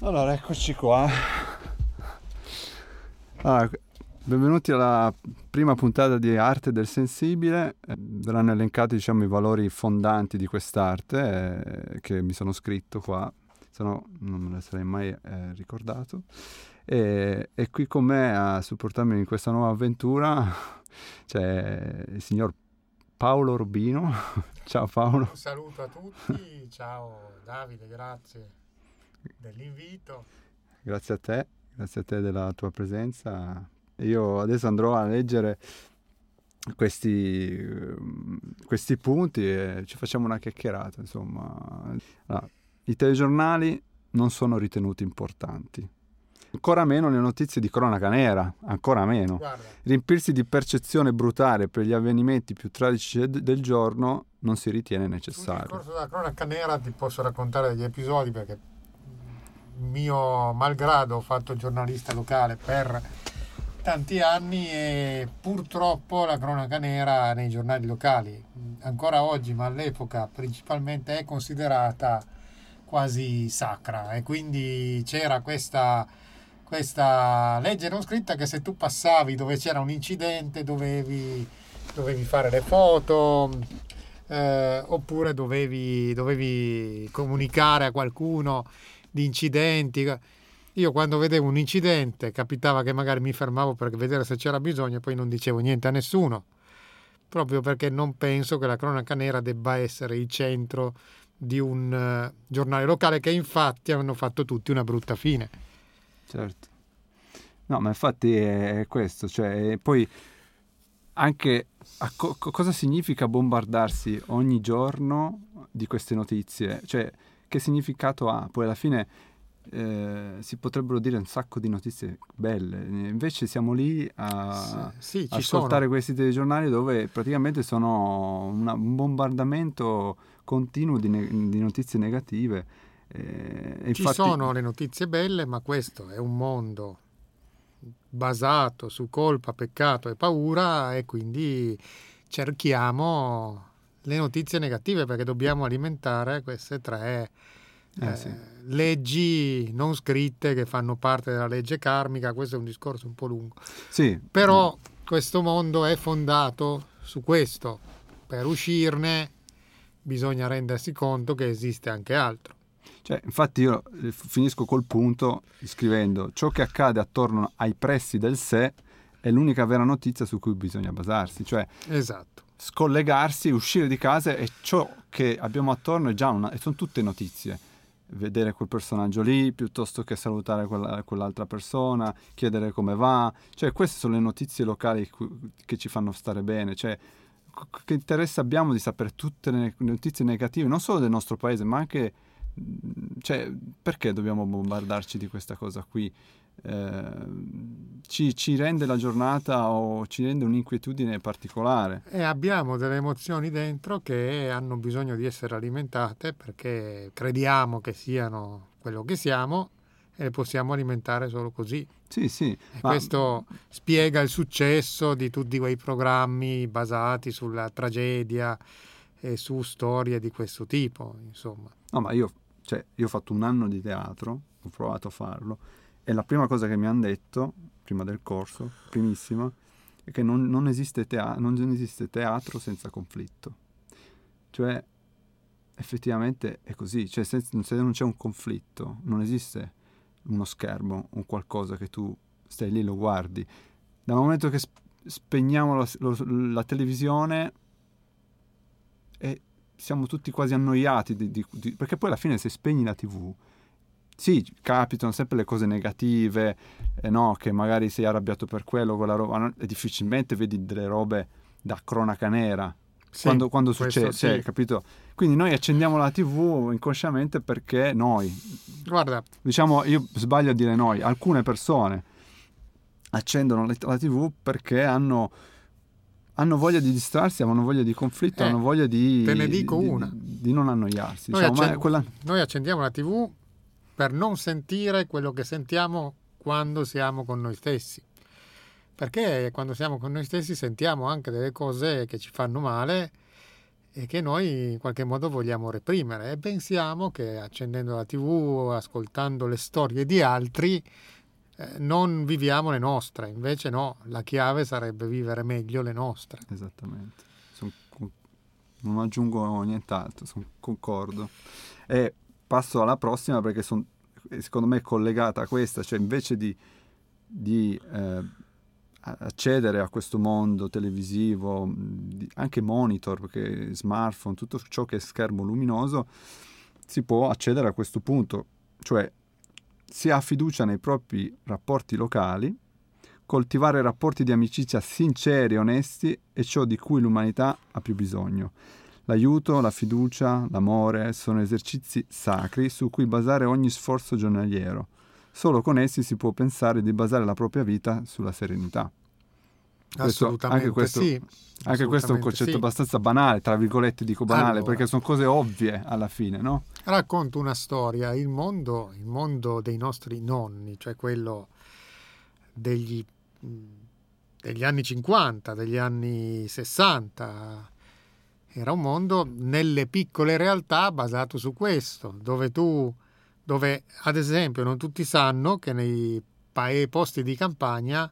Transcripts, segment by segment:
Allora, eccoci qua. Allora, benvenuti alla prima puntata di Arte del Sensibile. Verranno elencati diciamo, i valori fondanti di quest'arte eh, che mi sono scritto qua, se no non me ne sarei mai eh, ricordato. E, e, qui con me a supportarmi in questa nuova avventura c'è il signor Paolo Rubino. ciao Paolo. Un saluto a tutti, ciao Davide, grazie dell'invito. Grazie a te, grazie a te della tua presenza. Io adesso andrò a leggere questi, questi punti e ci facciamo una chiacchierata. Insomma, allora, i telegiornali non sono ritenuti importanti. Ancora meno le notizie di cronaca nera, ancora meno. Guarda. Riempirsi di percezione brutale per gli avvenimenti più tragici del giorno non si ritiene necessario. Sul discorso della cronaca nera ti posso raccontare degli episodi perché mio malgrado ho fatto giornalista locale per tanti anni e purtroppo la cronaca nera nei giornali locali. Ancora oggi ma all'epoca principalmente è considerata quasi sacra. E quindi c'era questa, questa legge non scritta che se tu passavi dove c'era un incidente dovevi, dovevi fare le foto eh, oppure dovevi, dovevi comunicare a qualcuno di incidenti. Io quando vedevo un incidente capitava che magari mi fermavo per vedere se c'era bisogno e poi non dicevo niente a nessuno, proprio perché non penso che la cronaca nera debba essere il centro di un uh, giornale locale che infatti hanno fatto tutti una brutta fine. Certo. No, ma infatti è questo, cioè poi anche co- cosa significa bombardarsi ogni giorno di queste notizie? Cioè, che significato ha? Poi alla fine eh, si potrebbero dire un sacco di notizie belle, invece siamo lì a sì, sì, ascoltare questi telegiornali dove praticamente sono una, un bombardamento continuo di, ne- di notizie negative. Eh, infatti... Ci sono le notizie belle, ma questo è un mondo basato su colpa, peccato e paura e quindi cerchiamo le notizie negative perché dobbiamo alimentare queste tre eh, eh, sì. leggi non scritte che fanno parte della legge karmica. Questo è un discorso un po' lungo. Sì. Però questo mondo è fondato su questo. Per uscirne bisogna rendersi conto che esiste anche altro. Cioè, infatti io eh, finisco col punto scrivendo ciò che accade attorno ai pressi del sé è l'unica vera notizia su cui bisogna basarsi. Cioè, esatto scollegarsi, uscire di casa e ciò che abbiamo attorno è già una, e sono tutte notizie. Vedere quel personaggio lì piuttosto che salutare quella, quell'altra persona, chiedere come va. Cioè, queste sono le notizie locali che ci fanno stare bene. Cioè, che interesse abbiamo di sapere tutte le notizie negative, non solo del nostro paese, ma anche. Cioè, perché dobbiamo bombardarci di questa cosa qui? Eh, ci, ci, rende la giornata o ci rende un'inquietudine particolare. E abbiamo delle emozioni dentro che hanno bisogno di essere alimentate perché crediamo che siano quello che siamo e le possiamo alimentare solo così. Sì, sì. Ma... questo spiega il successo di tutti quei programmi basati sulla tragedia e su storie di questo tipo, insomma. No, ma io, cioè, io ho fatto un anno di teatro, ho provato a farlo e la prima cosa che mi hanno detto, prima del corso, primissima, è che non, non, esiste, tea- non esiste teatro senza conflitto. Cioè, effettivamente è così. Cioè, se, se non c'è un conflitto, non esiste uno schermo, un qualcosa che tu stai lì e lo guardi. Dal momento che spegniamo la, lo, la televisione e siamo tutti quasi annoiati, di, di, di, perché poi alla fine se spegni la tv sì, capitano sempre le cose negative, eh, no, che magari sei arrabbiato per quello, quella roba, no? e difficilmente vedi delle robe da cronaca nera. Sì, quando, quando succede, sì. cioè, capito? Quindi noi accendiamo la TV inconsciamente perché noi, guarda, diciamo, io sbaglio a dire noi, alcune persone accendono la TV perché hanno, hanno voglia di distrarsi, hanno voglia di conflitto, eh, hanno voglia di... Te ne dico di, una. Di, di non annoiarsi. Noi, diciamo, accend- quella... noi accendiamo la TV per non sentire quello che sentiamo quando siamo con noi stessi. Perché quando siamo con noi stessi sentiamo anche delle cose che ci fanno male e che noi in qualche modo vogliamo reprimere e pensiamo che accendendo la tv, ascoltando le storie di altri, eh, non viviamo le nostre, invece no, la chiave sarebbe vivere meglio le nostre. Esattamente, non aggiungo nient'altro, concordo. E passo alla prossima perché son, secondo me è collegata a questa, cioè invece di, di eh, accedere a questo mondo televisivo, anche monitor, perché smartphone, tutto ciò che è schermo luminoso, si può accedere a questo punto, cioè si ha fiducia nei propri rapporti locali, coltivare rapporti di amicizia sinceri e onesti è ciò di cui l'umanità ha più bisogno. L'aiuto, la fiducia, l'amore sono esercizi sacri su cui basare ogni sforzo giornaliero. Solo con essi si può pensare di basare la propria vita sulla serenità. Questo, assolutamente anche questo, sì. Anche questo è un concetto sì. abbastanza banale, tra virgolette dico banale, Allora. perché sono cose ovvie alla fine, no? Racconto una storia, il mondo, il mondo dei nostri nonni, cioè quello degli, degli anni 50, degli anni 60, era un mondo nelle piccole realtà basato su questo, dove tu, dove ad esempio non tutti sanno che nei posti di campagna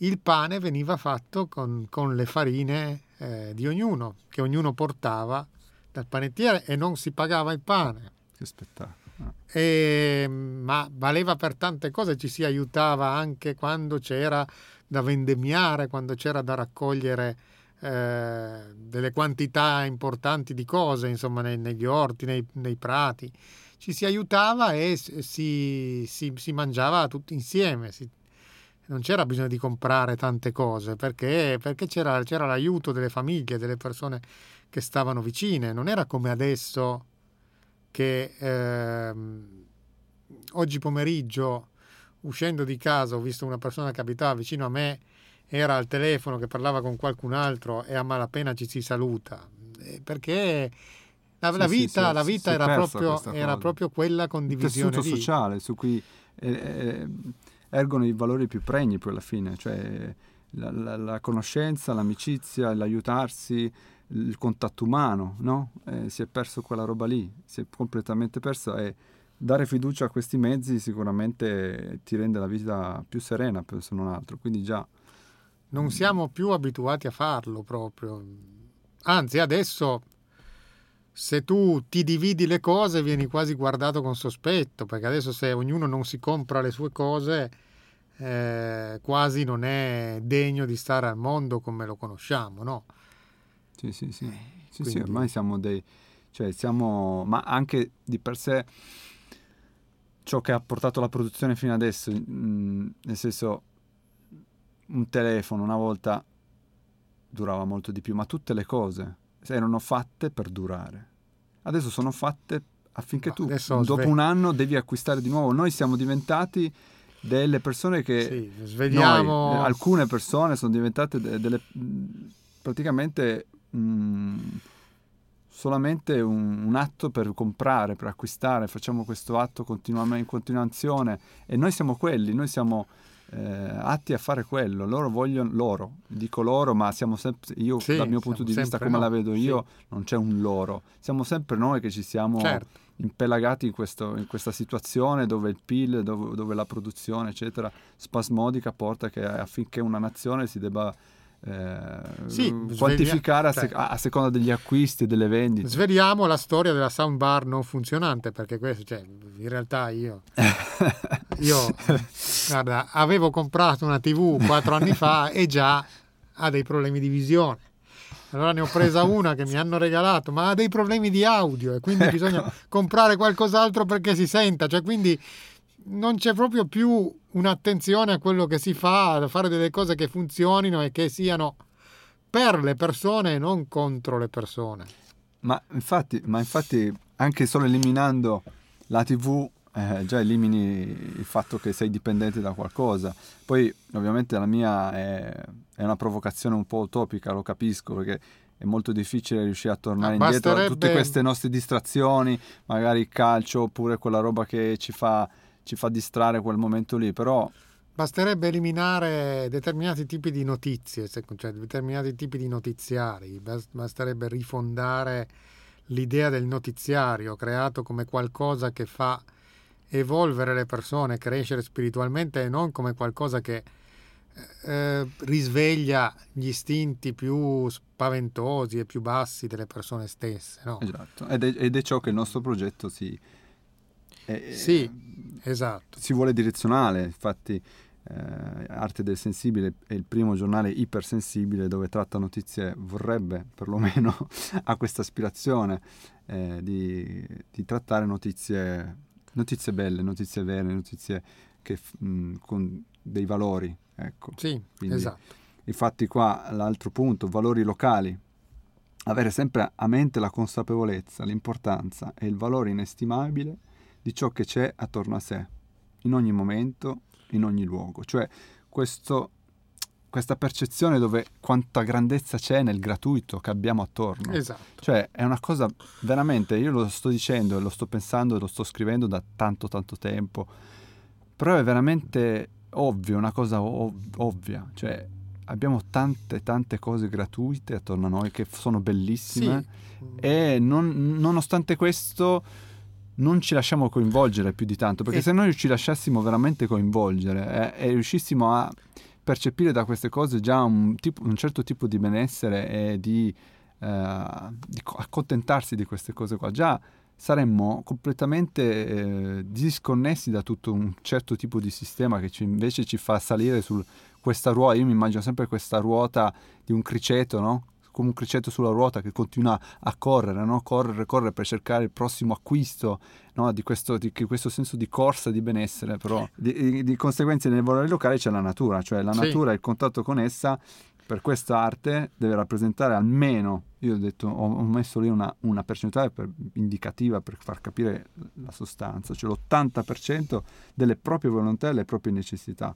il pane veniva fatto con, con le farine eh, di ognuno, che ognuno portava dal panettiere e non si pagava il pane. Che spettacolo. E, ma valeva per tante cose, ci si aiutava anche quando c'era da vendemmiare, quando c'era da raccogliere eh, delle quantità importanti di cose, insomma, nei- negli orti, nei, nei prati. Ci si aiutava e si, si- si mangiava tutti insieme. si- non c'era bisogno di comprare tante cose perché, perché c'era, c'era l'aiuto delle famiglie, delle persone che stavano vicine. Non era come adesso che ehm, oggi pomeriggio uscendo di casa ho visto una persona che abitava vicino a me, era al telefono che parlava con qualcun altro e a malapena ci si saluta. Eh, Perché la, Sì, la vita, sì, la vita era, proprio, era proprio quella Il condivisione tessuto lì. sociale su cui eh, eh, ergono i valori più pregni poi alla fine, cioè la, la- la conoscenza, l'amicizia, l'aiutarsi, il contatto umano, no? Eh, si è perso quella roba lì, si è completamente persa e dare fiducia a questi mezzi sicuramente ti rende la vita più serena, se non altro. Quindi già Non siamo più abituati a farlo proprio. Anzi, adesso se tu ti dividi le cose vieni quasi guardato con sospetto, perché adesso se ognuno non si compra le sue cose, eh, quasi non è degno di stare al mondo come lo conosciamo, no? Sì, sì, sì. Sì, sì, quindi- ormai siamo dei... cioè siamo... ma anche di per sé ciò che ha portato la produzione fino adesso, mh, nel senso un telefono una volta durava molto di più, ma tutte le cose erano fatte per durare. Adesso sono fatte affinché Ma tu dopo sve- un anno devi acquistare di nuovo. Noi siamo diventati delle persone che Sì, noi, svegliamo... eh, alcune persone sono diventate de- delle praticamente mh, solamente un, un atto per comprare, per acquistare, facciamo questo atto continuamente in continuazione e noi siamo quelli, noi siamo eh, atti a fare quello, loro vogliono loro, dico loro, ma siamo sempre io Sì, dal mio punto di vista come la noi, vedo sì. io, non c'è un loro, siamo sempre noi che ci siamo Certo. impelagati in, questo- in questa situazione dove il PIL, dove, dove la produzione, eccetera, spasmodica porta che affinché una nazione si debba eh, Sì, quantificare a, sveglia- sec- cioè- a seconda degli acquisti e delle vendite. Sveliamo la storia della soundbar non funzionante, perché questo, cioè, in realtà io Io, guarda, avevo comprato una TV quattro anni fa e già ha dei problemi di visione. Allora ne ho presa una che mi hanno regalato, ma ha dei problemi di audio e quindi bisogna comprare qualcos'altro perché si senta. Cioè, quindi non c'è proprio più un'attenzione a quello che si fa, a fare delle cose che funzionino e che siano per le persone e non contro le persone. Ma infatti, ma infatti anche solo eliminando la TV eh, già elimini il fatto che sei dipendente da qualcosa. Poi ovviamente la mia è, è una provocazione un po' utopica, lo capisco, perché è molto difficile riuscire a tornare Ma indietro a tutte basterebbe- queste nostre distrazioni, magari il calcio oppure quella roba che ci fa, ci fa distrarre quel momento lì, però basterebbe eliminare determinati tipi di notizie, cioè determinati tipi di notiziari, basterebbe rifondare l'idea del notiziario creato come qualcosa che fa evolvere le persone, crescere spiritualmente e non come qualcosa che eh, risveglia gli istinti più spaventosi e più bassi delle persone stesse. No? Esatto, ed è, ed è, ciò che il nostro progetto si... È, sì, esatto. Si vuole direzionale, infatti eh, Arte del Sensibile è il primo giornale ipersensibile dove tratta notizie, vorrebbe perlomeno, ha questa aspirazione eh, di, di, trattare notizie, notizie belle, notizie vere, notizie che, mh, con dei valori. Ecco. Sì, Quindi, esatto. Infatti qua l'altro punto, valori locali. Avere sempre a mente la consapevolezza, l'importanza e il valore inestimabile di ciò che c'è attorno a sé, in ogni momento, in ogni luogo. Cioè questo, questa percezione dove quanta grandezza c'è nel gratuito che abbiamo attorno. Esatto. Cioè è una cosa veramente, io lo sto dicendo, lo sto pensando, lo sto scrivendo da tanto tanto tempo, però è veramente ovvio, una cosa ov- ovvia. Cioè abbiamo tante tante cose gratuite attorno a noi che sono bellissime sì. e non, nonostante questo non ci lasciamo coinvolgere più di tanto, perché e... se noi ci lasciassimo veramente coinvolgere eh, e riuscissimo a percepire da queste cose già un, tipo, un certo tipo di benessere e di, eh, di, accontentarsi di queste cose qua, già saremmo completamente eh, disconnessi da tutto un certo tipo di sistema che ci, invece ci fa salire su questa ruota, io mi immagino sempre questa ruota di un criceto, no? Come un criceto sulla ruota che continua a correre, no? correre, correre per cercare il prossimo acquisto no? di, questo, di, questo, senso di corsa, di benessere, però di, di conseguenza nei valori locali c'è la natura, cioè la sì. natura e il contatto con essa per questa arte deve rappresentare almeno, io ho, detto, ho messo lì una, una percentuale per, indicativa per far capire la sostanza, cioè l'80% delle proprie volontà e le proprie necessità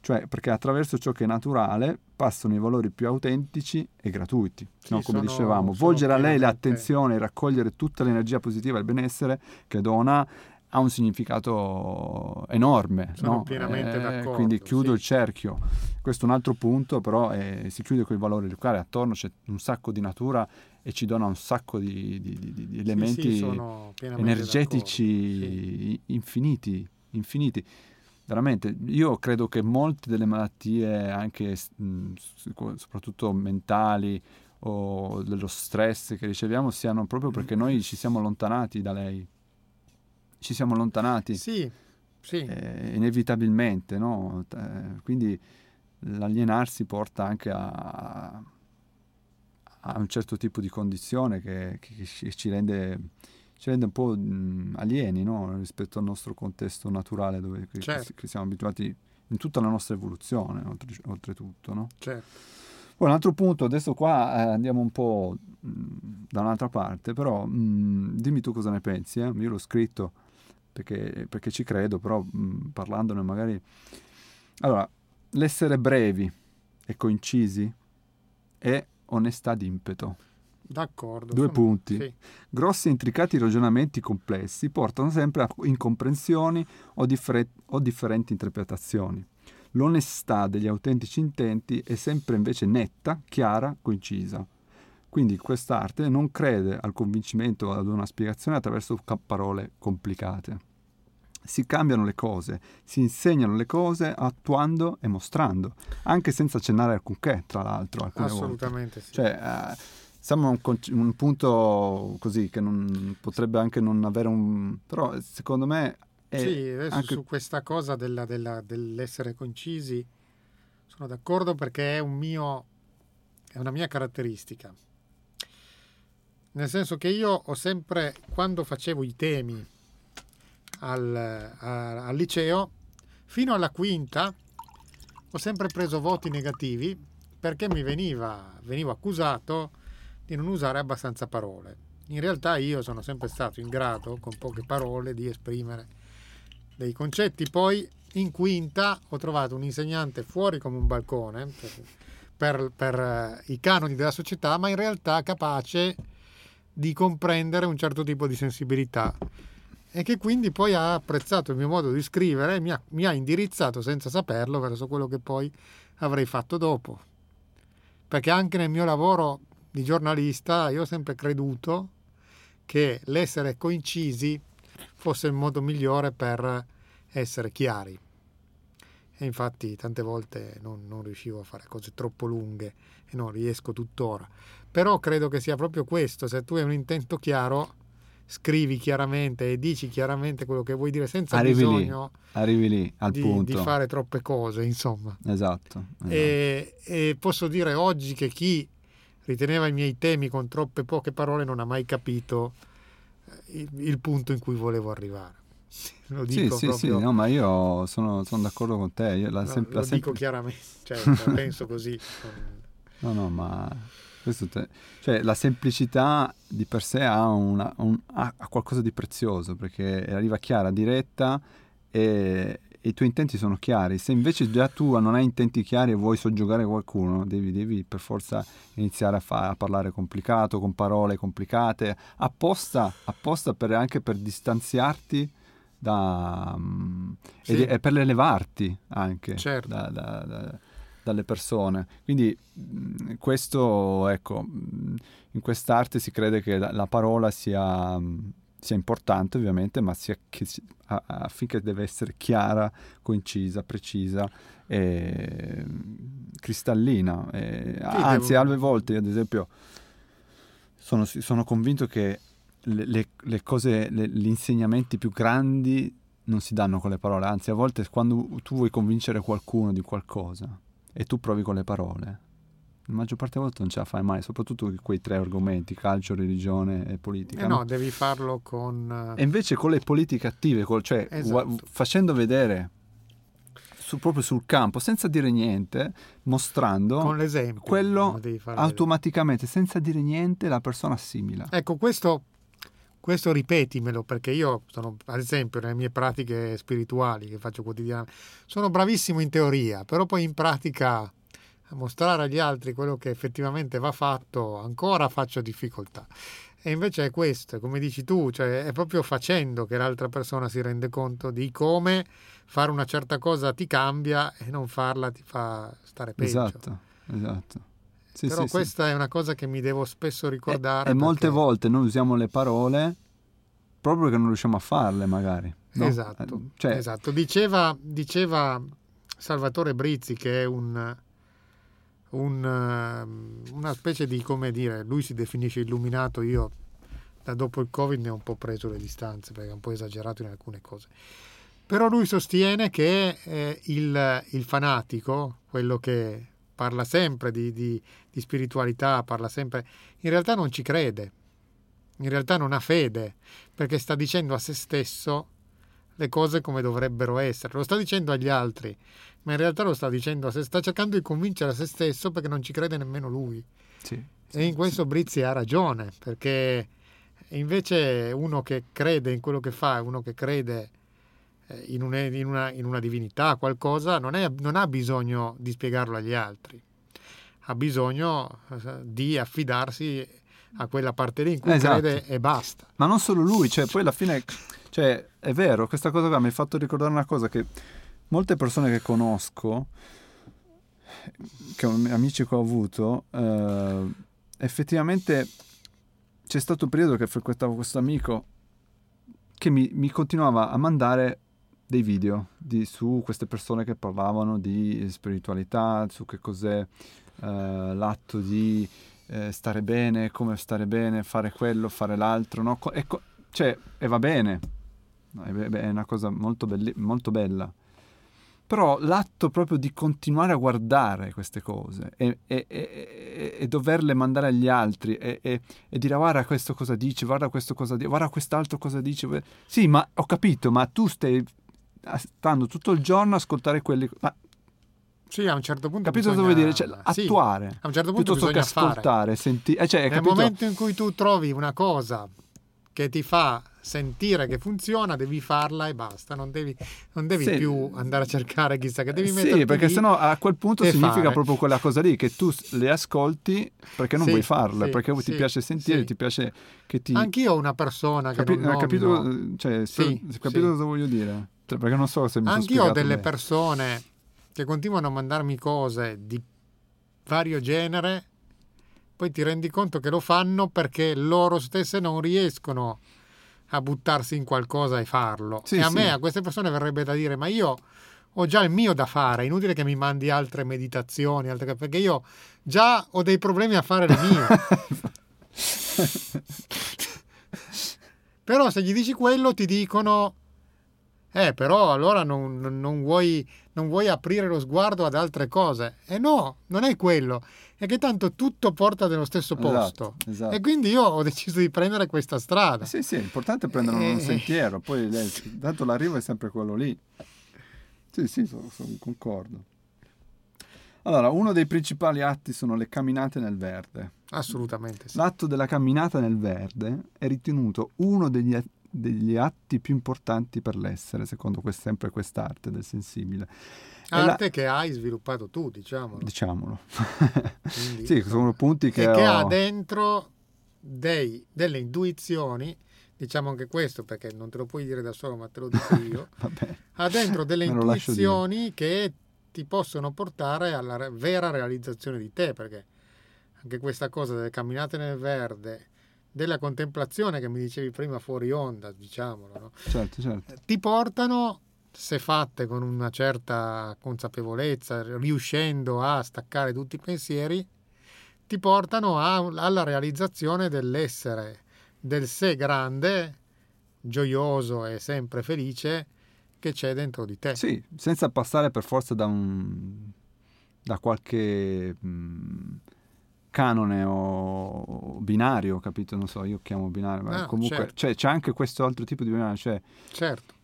cioè perché attraverso ciò che è naturale passano i valori più autentici e gratuiti, sì, no? come sono, dicevamo, volgere a lei l'attenzione, raccogliere tutta l'energia positiva e il benessere che dona ha un significato enorme. Sono no? pienamente eh, d'accordo. Quindi chiudo sì. il cerchio. Questo è un altro punto, però eh, si chiude con i valori locali. Attorno c'è un sacco di natura e ci dona un sacco di, di, di, di elementi sì, sì, energetici infiniti, infiniti veramente io credo che molte delle malattie anche mh, soprattutto mentali o dello stress che riceviamo siano proprio perché noi ci siamo allontanati da lei ci siamo allontanati sì, sì. Eh, inevitabilmente no? Eh, quindi l'alienarsi porta anche a, a, un certo tipo di condizione che, che, ci rende ci rende un po' mh, alieni no? rispetto al nostro contesto naturale dove certo. che, siamo abituati in tutta la nostra evoluzione, oltre, oltretutto. No? Certo. Poi un altro punto, adesso qua eh, andiamo un po' mh, da un'altra parte, però mh, dimmi tu cosa ne pensi, eh? io l'ho scritto perché, perché ci credo, però mh, parlandone magari... Allora, l'essere brevi e concisi è onestà d'impeto. D'accordo. Due sono... punti. Sì. Grossi e intricati ragionamenti complessi portano sempre a incomprensioni o, differ- o differenti interpretazioni. L'onestà degli autentici intenti è sempre invece netta, chiara, concisa. Quindi quest'arte non crede al convincimento o ad una spiegazione attraverso parole complicate. Si cambiano le cose, si insegnano le cose attuando e mostrando, anche senza accennare alcunché, tra l'altro. Assolutamente volte. sì. Cioè, uh, Siamo a un, un, punto così che non, potrebbe anche non avere un... però secondo me... Sì, anche... su questa cosa della, della, dell'essere concisi sono d'accordo perché è, un mio, è una mia caratteristica. Nel senso che io ho sempre, quando facevo i temi al, a, al liceo, fino alla quinta ho sempre preso voti negativi perché mi veniva, venivo accusato di non usare abbastanza parole. In realtà io sono sempre stato in grado, con poche parole, di esprimere dei concetti. Poi in quinta ho trovato un insegnante fuori come un balcone per, per, per eh, i canoni della società, ma in realtà capace di comprendere un certo tipo di sensibilità. e che quindi poi ha apprezzato il mio modo di scrivere e mi ha, mi ha indirizzato senza saperlo verso quello che poi avrei fatto dopo. Perché anche nel mio lavoro di giornalista io ho sempre creduto che l'essere coincisi fosse il modo migliore per essere chiari. E infatti tante volte non, non, riuscivo a fare cose troppo lunghe e non riesco tuttora. Però credo che sia proprio questo, se tu hai un intento chiaro, scrivi chiaramente e dici chiaramente quello che vuoi dire senza arrivi bisogno lì, arrivi lì al di, punto. di fare troppe cose, insomma. Esatto. esatto. E, e, posso dire oggi che chi riteneva i miei temi con troppe poche parole non ha mai capito eh, il, il punto in cui volevo arrivare. Lo dico sì, sì, proprio... sì, no, ma io sono, sono d'accordo con te. Io la no, sem- lo la sem- dico chiaramente, cioè, penso così. No, no, ma te... cioè, la semplicità di per sé ha, una, un, ha, qualcosa di prezioso perché arriva chiara, diretta e, e, i tuoi intenti sono chiari. Se invece già tu non hai intenti chiari e vuoi soggiogare qualcuno, devi, devi per forza iniziare a, fa- a, parlare complicato, con parole complicate, apposta, apposta per, anche per distanziarti da, um, sì. e, e, per elevarti anche certo. da, da, da dalle persone. Quindi questo, ecco, in quest'arte si crede che la, la parola sia, sia, importante ovviamente, ma sia che, affinché deve essere chiara, concisa, precisa e cristallina. E, anzi, devo... alle volte, ad esempio, sono, sono convinto che le, le, le cose, le, gli insegnamenti più grandi non si danno con le parole, anzi a volte quando tu vuoi convincere qualcuno di qualcosa, e tu provi con le parole. La maggior parte delle volte non ce la fai mai, soprattutto quei tre argomenti, calcio, religione e politica. Eh no, no? devi farlo con... E invece con le politiche attive, cioè esatto. facendo vedere su, proprio sul campo, senza dire niente, mostrando con l'esempio, quello automaticamente, vedere. senza dire niente, la persona assimila. Ecco, questo, questo ripetimelo, perché io sono, ad esempio, nelle mie pratiche spirituali che faccio quotidianamente, sono bravissimo in teoria, però poi in pratica a mostrare agli altri quello che effettivamente va fatto, ancora faccio difficoltà. E invece è questo, come dici tu, cioè è proprio facendo che l'altra persona si rende conto di come fare una certa cosa ti cambia e non farla ti fa stare peggio. Esatto, esatto. Sì, Però sì, questa sì. è una cosa che mi devo spesso ricordare. E, e molte volte noi usiamo le parole proprio perché non riusciamo a farle, magari. No? Esatto, eh, cioè... esatto. Diceva, diceva Salvatore Brizzi che è un un, ehm, una specie di, come dire, lui si definisce illuminato, io da dopo il Covid ne ho un po' preso le distanze perché è un po' esagerato in alcune cose. Però lui sostiene che eh, il, il, fanatico, quello che parla sempre di, di, di spiritualità, parla sempre, in realtà non ci crede, in realtà non ha fede, perché sta dicendo a se stesso le cose come dovrebbero essere, lo sta dicendo agli altri, ma in realtà lo sta dicendo a se, sta cercando di convincere a se stesso perché non ci crede nemmeno lui. Sì, e in questo Brizzi ha ragione, perché invece uno che crede in quello che fa, uno che crede in, un, in, una, in una, divinità, qualcosa, non, è, non, ha bisogno di spiegarlo agli altri, ha bisogno eh, di affidarsi a quella parte lì in cui esatto. crede e basta. Ma non solo lui, cioè poi alla fine, cioè è vero, questa cosa qua mi ha fatto ricordare una cosa che molte persone che conosco, che amici che ho avuto, eh, effettivamente c'è stato un periodo che frequentavo questo amico che mi, mi continuava a mandare dei video di, su queste persone che parlavano di spiritualità, su che cos'è eh, l'atto di eh, stare bene, come stare bene, fare quello, fare l'altro, no? e, cioè, e va bene, è una cosa molto, belli- molto bella però l'atto proprio di continuare a guardare queste cose e, e, e, e doverle mandare agli altri e, dire guarda questo cosa dice, guarda questo cosa dice, guarda quest'altro cosa dice. Sì, ma ho capito, ma tu stai stando tutto il giorno a ascoltare quelli... Ma sì, a un certo punto. Capito bisogna... cosa vuol dire? Cioè, attuare. Sì, a un certo punto piuttosto che ascoltare, sentire. Eh, cioè, Nel capito? momento in cui tu trovi una cosa che ti fa sentire che funziona, devi farla e basta, non devi, non devi Sì. più andare a cercare chissà che devi Sì, metterti perché sennò a quel punto significa fare. proprio quella cosa lì, che tu le ascolti perché non Sì, vuoi farle, sì, perché ti sì, piace sentire, sì. ti piace che ti... Anch'io ho una persona che Capi- non capito, cioè, Sì, hai capito sì. cosa voglio dire? Cioè, perché non so se mi sono Anch'io ho delle bene. persone che continuano a mandarmi cose di vario genere, poi ti rendi conto che lo fanno perché loro stesse non riescono a buttarsi in qualcosa e farlo. Sì, e a sì. me, a queste persone verrebbe da dire, ma io ho già il mio da fare, è inutile che mi mandi altre meditazioni, altre... perché io già ho dei problemi a fare le mie. Però se gli dici quello ti dicono, eh però allora non, non- vuoi, non vuoi aprire lo sguardo ad altre cose. E no, non è quello, è che tanto tutto porta nello stesso posto. Esatto, esatto. E quindi io ho deciso di prendere questa strada. Sì, sì, l'importante è prendere un Eh. sentiero, poi tanto l'arrivo è sempre quello lì. Sì, sì, sono, sono- concordo. Allora, uno dei principali atti sono le camminate nel verde. Assolutamente sì. L'atto della camminata nel verde è ritenuto uno degli, degli atti più importanti per l'essere, secondo quest- sempre quest'arte del sensibile. E la- Arte che hai sviluppato tu, diciamolo. diciamolo. Quindi, sì, sono punti che, e che ho- ha dentro dei- delle intuizioni, diciamo anche questo perché non te lo puoi dire da solo, ma te lo dico io, Vabbè. ha dentro delle intuizioni che ti possono portare alla vera realizzazione di te, perché anche questa cosa delle camminate nel verde, della contemplazione che mi dicevi prima fuori onda, diciamolo, no? Certo, certo. ti portano, se fatte con una certa consapevolezza, riuscendo a staccare tutti i pensieri, ti portano a- alla realizzazione dell'essere, del sé grande, gioioso e sempre felice che c'è dentro di te. Sì, senza passare per forza da un da qualche mh, canone o, binario, capito? Non so, io chiamo binario, ma No, comunque certo. cioè, c'è anche questo altro tipo di binario, cioè, Certo,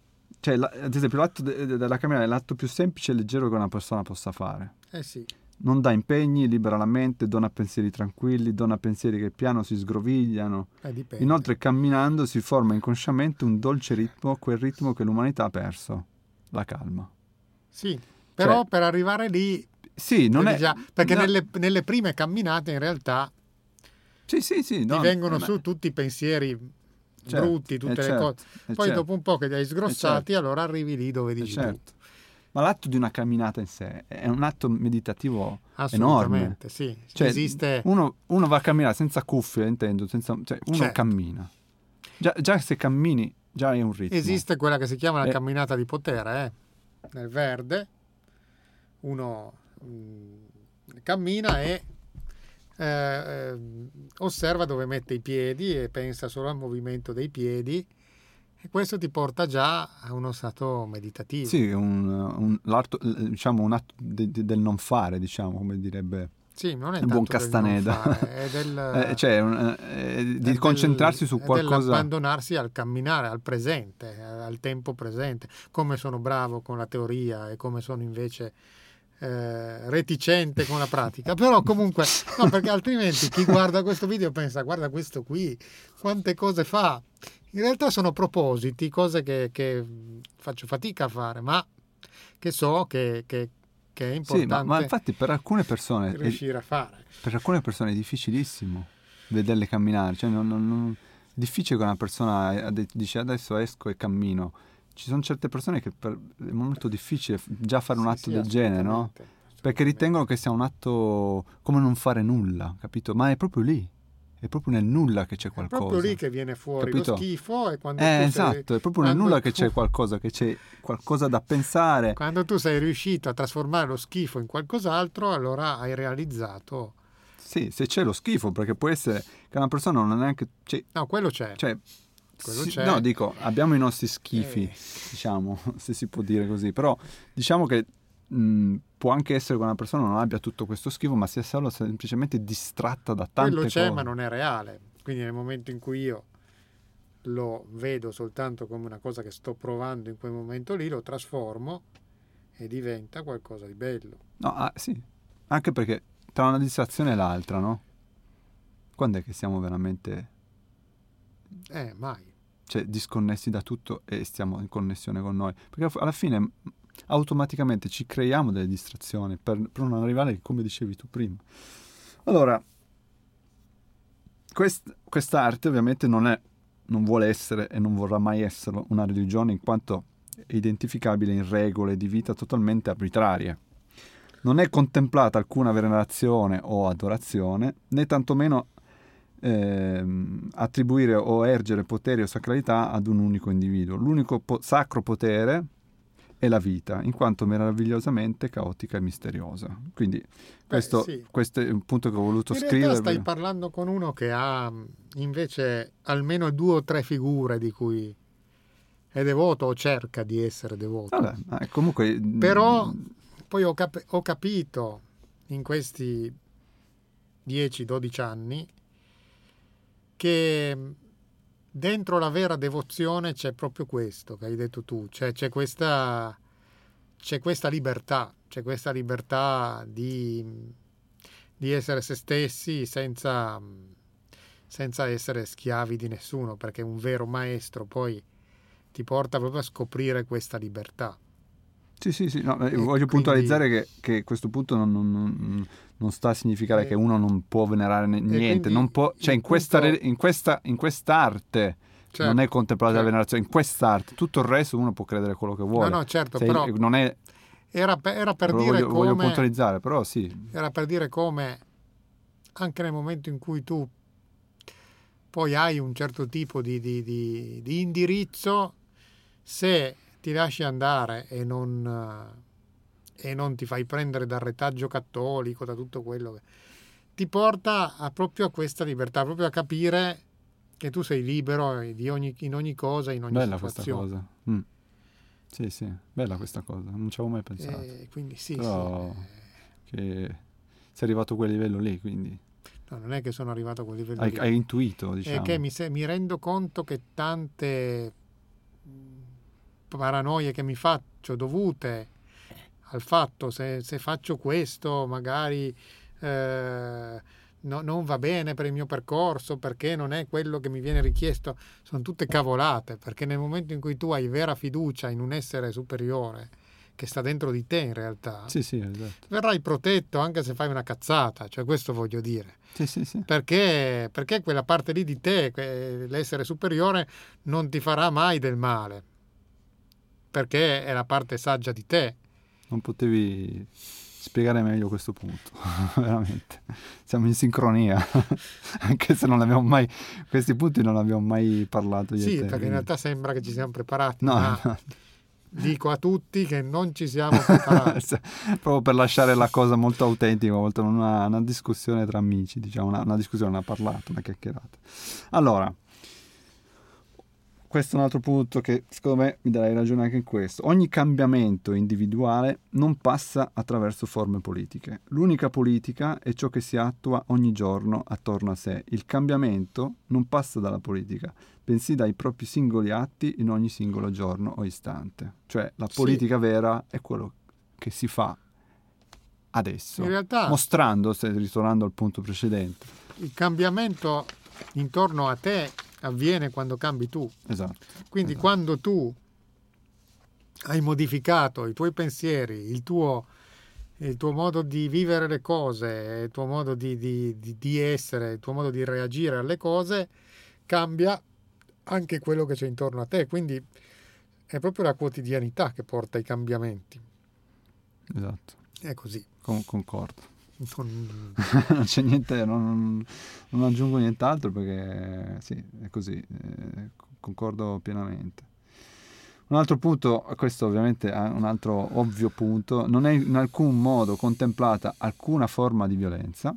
cioè, la- ad esempio l'atto de- de- della camminata è l'atto più semplice e leggero che una persona possa fare. eh sì, Non dà impegni, libera la mente, dona pensieri tranquilli, dona pensieri che piano si sgrovigliano. eh. Inoltre camminando si forma inconsciamente un dolce ritmo, quel ritmo che l'umanità ha perso, la calma. Sì, però Cioè, per arrivare lì, Sì, non è... già- perché no, nelle, nelle prime camminate in realtà Sì, sì, sì. no, ti vengono ma- su tutti i pensieri certo, brutti, tutte eh, le certo, cose. eh, Poi certo, dopo un po' che li hai sgrossati, certo. allora arrivi lì dove eh, dici tu. certo. Ma l'atto di una camminata in sé è un atto meditativo Assolutamente, sì. Cioè, Esiste... Uno, uno va a camminare senza cuffie, intendo, senza, cioè uno Certo. cammina. Già, già se cammini, già hai un ritmo. Esiste quella che si chiama la Eh. camminata di potere, eh? nel verde uno cammina e eh, eh, osserva dove mette i piedi e pensa solo al movimento dei piedi e questo ti porta già a uno stato meditativo. Sì, un, un- diciamo, un atto de- de- del non fare, diciamo, come direbbe Sì, non è il buon Castaneda. fare, è del, Eh, cioè, eh, di del- concentrarsi su qualcosa. dell'abbandonarsi al camminare, al presente, al tempo presente. Come sono bravo con la teoria e come sono invece eh, reticente con la pratica. Però comunque, no, perché altrimenti chi guarda questo video pensa, guarda questo qui, quante cose fa. In realtà sono propositi, cose che, che faccio fatica a fare, ma che so che, che- che è Sì, importante ma, ma infatti per alcune persone è, riuscire a fare. per alcune persone è difficilissimo vederle camminare. Cioè, non, non- non- è difficile che una persona eh, dice adesso esco e cammino. Ci sono certe persone che per- è molto difficile già fare un Sì, atto sì, del genere, no? assolutamente, Perché ritengono che sia un atto come non fare nulla, capito? Ma è proprio lì, è proprio nel nulla che c'è È qualcosa. proprio lì che viene fuori Capito? lo schifo e quando Eh, tu sei- esatto, è proprio nel nulla che tu- c'è qualcosa, che c'è qualcosa da pensare. Quando tu sei riuscito a trasformare lo schifo in qualcos'altro, allora hai realizzato. Sì, se c'è lo schifo, perché può essere che una persona non è neanche... Cioè, No, quello c'è. cioè, Quello sì, c'è. no, dico, abbiamo i nostri schifi, Eh. diciamo, se si può dire così, però diciamo che mh, può anche essere che una persona non abbia tutto questo schifo, ma sia solo semplicemente distratta da tante quello c'è, cose. ma non è reale. Quindi nel momento in cui io lo vedo soltanto come una cosa che sto provando in quel momento lì, lo trasformo e diventa qualcosa di bello. No, ah, sì, anche perché tra una distrazione e l'altra, no? Quando è che siamo veramente Eh, mai. Cioè, disconnessi da tutto e stiamo in connessione con noi. Perché alla fine automaticamente ci creiamo delle distrazioni per, per non arrivare, come dicevi tu prima. Allora, quest, quest'arte ovviamente non, è, non vuole essere e non vorrà mai essere una religione in quanto è identificabile in regole di vita totalmente arbitrarie. Non è contemplata alcuna venerazione o adorazione, né tantomeno eh, attribuire o ergere poteri o sacralità ad un unico individuo. L'unico po- sacro potere è la vita, in quanto meravigliosamente caotica e misteriosa. Quindi questo, Beh, sì. questo è un punto che ho voluto in scrivere. stai parlando con uno che ha invece almeno due o tre figure di cui è devoto o cerca di essere devoto. Vabbè, comunque... Però poi ho, cap- ho capito in questi 10-12 anni che dentro la vera devozione c'è proprio questo che hai detto tu, cioè c'è questa, c'è questa libertà, c'è questa libertà di, di essere se stessi senza, senza essere schiavi di nessuno, perché un vero maestro poi ti porta proprio a scoprire questa libertà. Sì, sì, sì, no, voglio quindi... puntualizzare che, che, questo punto non, non, non sta a significare e... che uno non può venerare niente, non può, cioè in, questa, punto... in, questa, in quest'arte certo, non è contemplata certo. la venerazione, in quest'arte tutto il resto uno può credere quello che vuole. No, no, certo, Se però non è... era, per, era per dire voglio, come... Voglio puntualizzare, però sì. Era per dire come anche nel momento in cui tu poi hai un certo tipo di, di, di, di indirizzo, se ti lasci andare e non, e non ti fai prendere dal retaggio cattolico, da tutto quello che ti porta a, proprio a questa libertà, proprio a capire che tu sei libero ogni, in ogni cosa, in ogni bella situazione. Questa cosa. Mm. Sì, sì, bella questa cosa, non ci avevo mai pensato. Eh, quindi sì, Però sì. che sei arrivato a quel livello lì, quindi... No, non è che sono arrivato a quel livello hai, lì. Hai intuito, diciamo. È che mi, se, mi rendo conto che tante paranoie che mi faccio dovute al fatto se, se faccio questo magari eh, no, non va bene per il mio percorso perché non è quello che mi viene richiesto, sono tutte cavolate, perché nel momento in cui tu hai vera fiducia in un essere superiore che sta dentro di te in realtà, sì, sì, esatto. verrai protetto anche se fai una cazzata, cioè questo voglio dire. Sì. Perché, perché quella parte lì di te, l'essere superiore, non ti farà mai del male perché è la parte saggia di te. Non potevi spiegare meglio questo punto, veramente. Siamo in sincronia, anche se non abbiamo mai, questi punti non abbiamo mai parlato. Sì, te, perché in realtà sembra che ci siamo preparati. No, no. Dico a tutti che non ci siamo preparati. Proprio per lasciare la cosa molto autentica, molto una, una discussione tra amici, diciamo, una, una discussione, una parlata, una chiacchierata. Allora, questo è un altro punto che secondo me mi darai ragione anche in questo. Ogni cambiamento individuale non passa attraverso forme politiche. L'unica politica è ciò che si attua ogni giorno attorno a sé. Il cambiamento non passa dalla politica, bensì dai propri singoli atti in ogni singolo giorno o istante. Cioè la politica sì. vera è quello che si fa adesso, in realtà, mostrando, ritornando al punto precedente. Il cambiamento intorno a te avviene quando cambi tu. Esatto. Quindi esatto. quando tu hai modificato i tuoi pensieri, il tuo, il tuo modo di vivere le cose, il tuo modo di, di, di, di essere, il tuo modo di reagire alle cose, cambia anche quello che c'è intorno a te. Quindi è proprio la quotidianità che porta ai cambiamenti. Esatto. È così. Con, concordo. Non... non c'è niente, non, non, aggiungo nient'altro perché sì, è così, eh, concordo pienamente. Un altro punto, questo ovviamente è un altro ovvio punto, non è in alcun modo contemplata alcuna forma di violenza,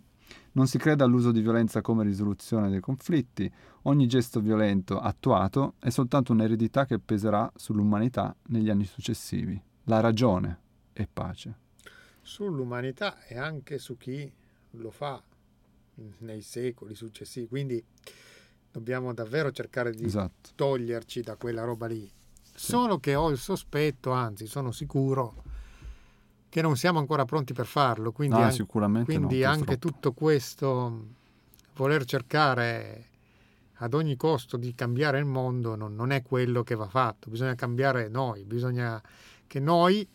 non si crede all'uso di violenza come risoluzione dei conflitti, ogni gesto violento attuato è soltanto un'eredità che peserà sull'umanità negli anni successivi. La ragione è pace sull'umanità e anche su chi lo fa nei secoli successivi. Quindi dobbiamo davvero cercare di esatto. toglierci da quella roba lì. Sì. Solo che ho il sospetto, anzi sono sicuro, che non siamo ancora pronti per farlo. Quindi, no, an- sicuramente quindi no, anche tutto questo voler cercare ad ogni costo di cambiare il mondo non, non è quello che va fatto, bisogna cambiare noi, bisogna che noi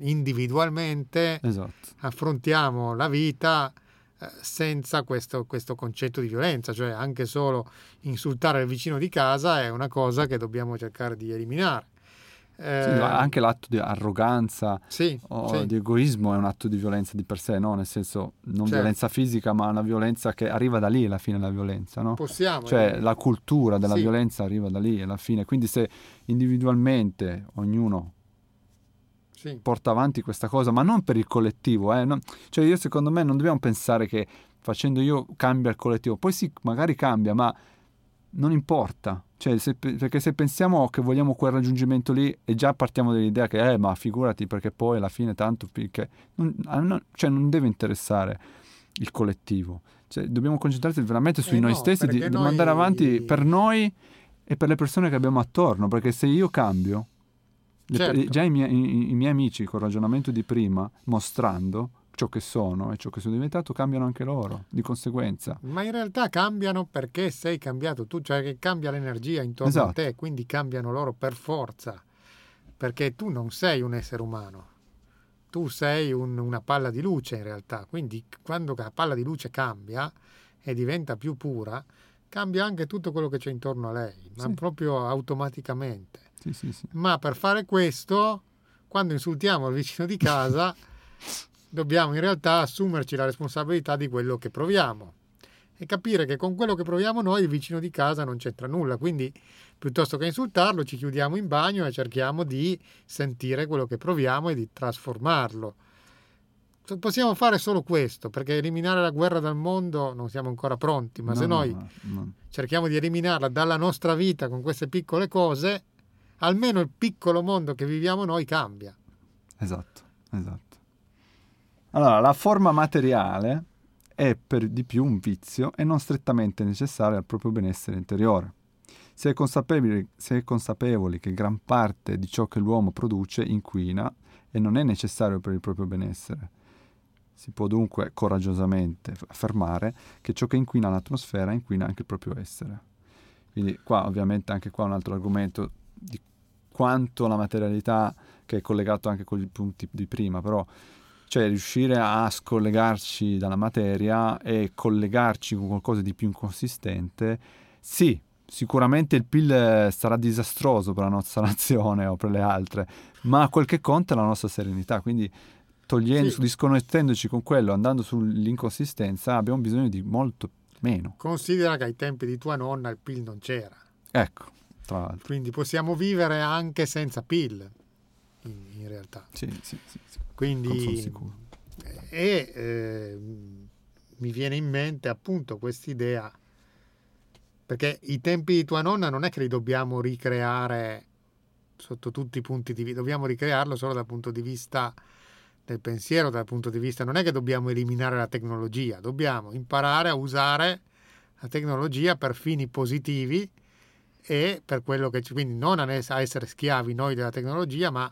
individualmente Esatto. affrontiamo la vita eh, senza questo, questo concetto di violenza, cioè anche solo insultare il vicino di casa è una cosa che dobbiamo cercare di eliminare. Sì, Eh, anche l'atto di arroganza sì, o sì. di egoismo è un atto di violenza di per sé, no? Nel senso, non Certo. violenza fisica, ma una violenza che arriva da lì alla fine la violenza, no? possiamo. Cioè eh, la cultura della Sì. violenza arriva da lì alla fine. Quindi se individualmente ognuno sì. porta avanti questa cosa, ma non per il collettivo, eh, non- cioè io secondo me non dobbiamo pensare che facendo io cambia il collettivo, poi sì, magari cambia, ma non importa, cioè, se- perché se pensiamo che vogliamo quel raggiungimento lì e già partiamo dall'idea che, eh, ma figurati perché poi alla fine tanto, perché non, non- cioè, non deve interessare il collettivo, cioè, dobbiamo concentrarci veramente su Eh noi no, stessi, di, noi- mandare avanti per noi e per le persone che abbiamo attorno, perché se io cambio, le- Certo. già i miei, i- i miei amici col ragionamento di prima, mostrando ciò che sono e ciò che sono diventato, cambiano anche loro, di conseguenza. Ma in realtà cambiano perché sei cambiato tu, cioè che cambia l'energia intorno a Esatto. te, quindi cambiano loro per forza, perché tu non sei un essere umano, tu sei un- una palla di luce in realtà, quindi quando la palla di luce cambia e diventa più pura, cambia anche tutto quello che c'è intorno a lei, ma Sì. proprio automaticamente. Sì, sì, sì. Ma per fare questo, quando insultiamo il vicino di casa, dobbiamo in realtà assumerci la responsabilità di quello che proviamo e capire che con quello che proviamo noi il vicino di casa non c'entra nulla. Quindi, piuttosto che insultarlo, ci chiudiamo in bagno e cerchiamo di sentire quello che proviamo e di trasformarlo. Possiamo fare solo questo, perché eliminare la guerra dal mondo non siamo ancora pronti, ma No, se no, noi no, no. cerchiamo di eliminarla dalla nostra vita con queste piccole cose, almeno il piccolo mondo che viviamo noi cambia. Esatto, esatto. Allora, la forma materiale è per di più un vizio e non strettamente necessaria al proprio benessere interiore. Si è, consapevoli, si è consapevoli che gran parte di ciò che l'uomo produce inquina e non è necessario per il proprio benessere. Si può dunque coraggiosamente affermare che ciò che inquina l'atmosfera inquina anche il proprio essere. Quindi qua ovviamente anche qua un altro argomento di quanto la materialità che è collegato anche con i punti di prima, però cioè riuscire a scollegarci dalla materia e collegarci con qualcosa di più inconsistente, sì, sicuramente il PIL sarà disastroso per la nostra nazione o per le altre, ma quel che conta è la nostra serenità, quindi togliendo, Sì. disconnettendoci con quello, andando sull'inconsistenza, abbiamo bisogno di molto meno. Considera che ai tempi di tua nonna il PIL non c'era, Ecco, tra l'altro. quindi possiamo vivere anche senza PIL, in, in realtà. Sì, sì, sì, sì. Quindi, e eh, mi viene in mente appunto quest'idea, perché i tempi di tua nonna non è che li dobbiamo ricreare sotto tutti i punti di vista, dobbiamo ricrearlo solo dal punto di vista del pensiero, dal punto di vista, non è che dobbiamo eliminare la tecnologia, dobbiamo imparare a usare la tecnologia per fini positivi e per quello che ci, quindi non a es- a essere schiavi noi della tecnologia, ma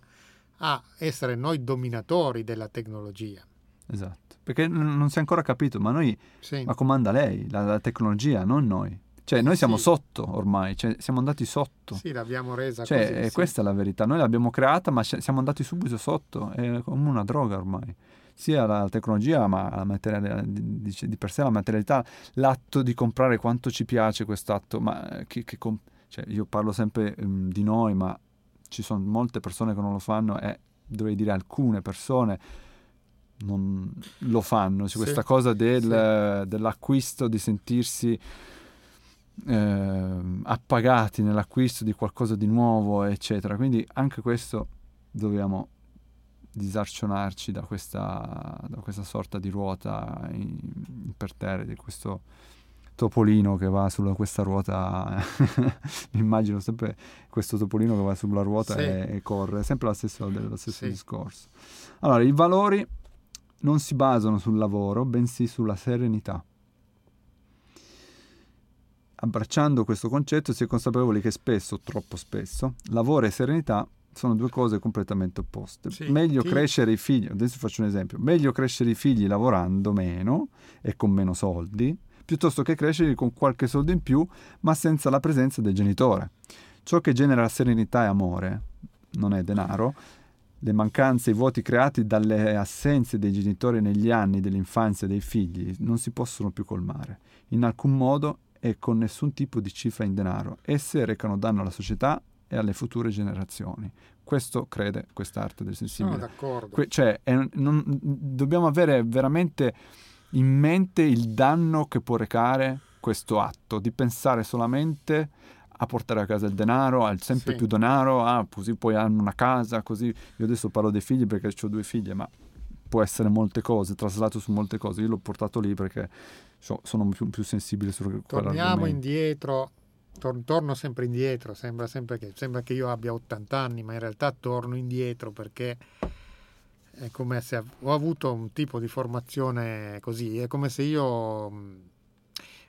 a essere noi dominatori della tecnologia. Esatto. Perché non si è ancora capito, ma noi Sì. Ma comanda lei, la, la tecnologia, non noi. Cioè, noi siamo Sì. sotto ormai, cioè, siamo andati sotto. Sì, l'abbiamo resa cioè, così. eh, sì. questa è la verità. Noi l'abbiamo creata, ma siamo andati subito sotto. È come una droga ormai. Sia la tecnologia, ma la materiale- di, di- per sé la materialità, l'atto di comprare quanto ci piace quest'atto. Ma eh, che, che com- cioè, io parlo sempre ehm, di noi, ma ci sono molte persone che non lo fanno e dovrei dire alcune persone non lo fanno. C'è Sì, questa cosa del- sì. dell'acquisto, di sentirsi ehm, appagati nell'acquisto di qualcosa di nuovo, eccetera. Quindi anche questo dobbiamo disarcionarci da questa, da questa sorta di ruota in- imperterrita, di questo topolino che va sulla questa ruota. Mi immagino sempre questo topolino che va sulla ruota Sì. e, e corre, sempre lo stesso, lo stesso Sì. discorso. Allora, i valori non si basano sul lavoro, bensì sulla serenità. Abbracciando questo concetto si è consapevoli che spesso, troppo spesso, lavoro e serenità sono due cose completamente opposte. Sì, meglio chi- crescere i figli, adesso faccio un esempio, meglio crescere i figli lavorando meno e con meno soldi, piuttosto che crescere con qualche soldo in più, ma senza la presenza del genitore. Ciò che genera serenità e amore non è denaro, le mancanze, i vuoti creati dalle assenze dei genitori negli anni dell'infanzia dei figli non si possono più colmare, in alcun modo e con nessun tipo di cifra in denaro. Esse recano danno alla società e alle future generazioni. Questo crede quest'arte del sensibile. Sono d'accordo. Que- cioè, è- non- dobbiamo avere veramente in mente il danno che può recare questo atto, di pensare solamente a portare a casa il denaro, al sempre Sì. più denaro, ah, così poi hanno una casa, così. Io adesso parlo dei figli perché ho due figlie, ma può essere molte cose, traslato su molte cose. Io l'ho portato lì perché so- sono più, più sensibile su Torniamo quell'argomento. indietro, tor- torno sempre indietro, sembra sempre che, sembra che io abbia 80 anni, ma in realtà torno indietro perché è come se ho avuto un tipo di formazione così, è come se io mh,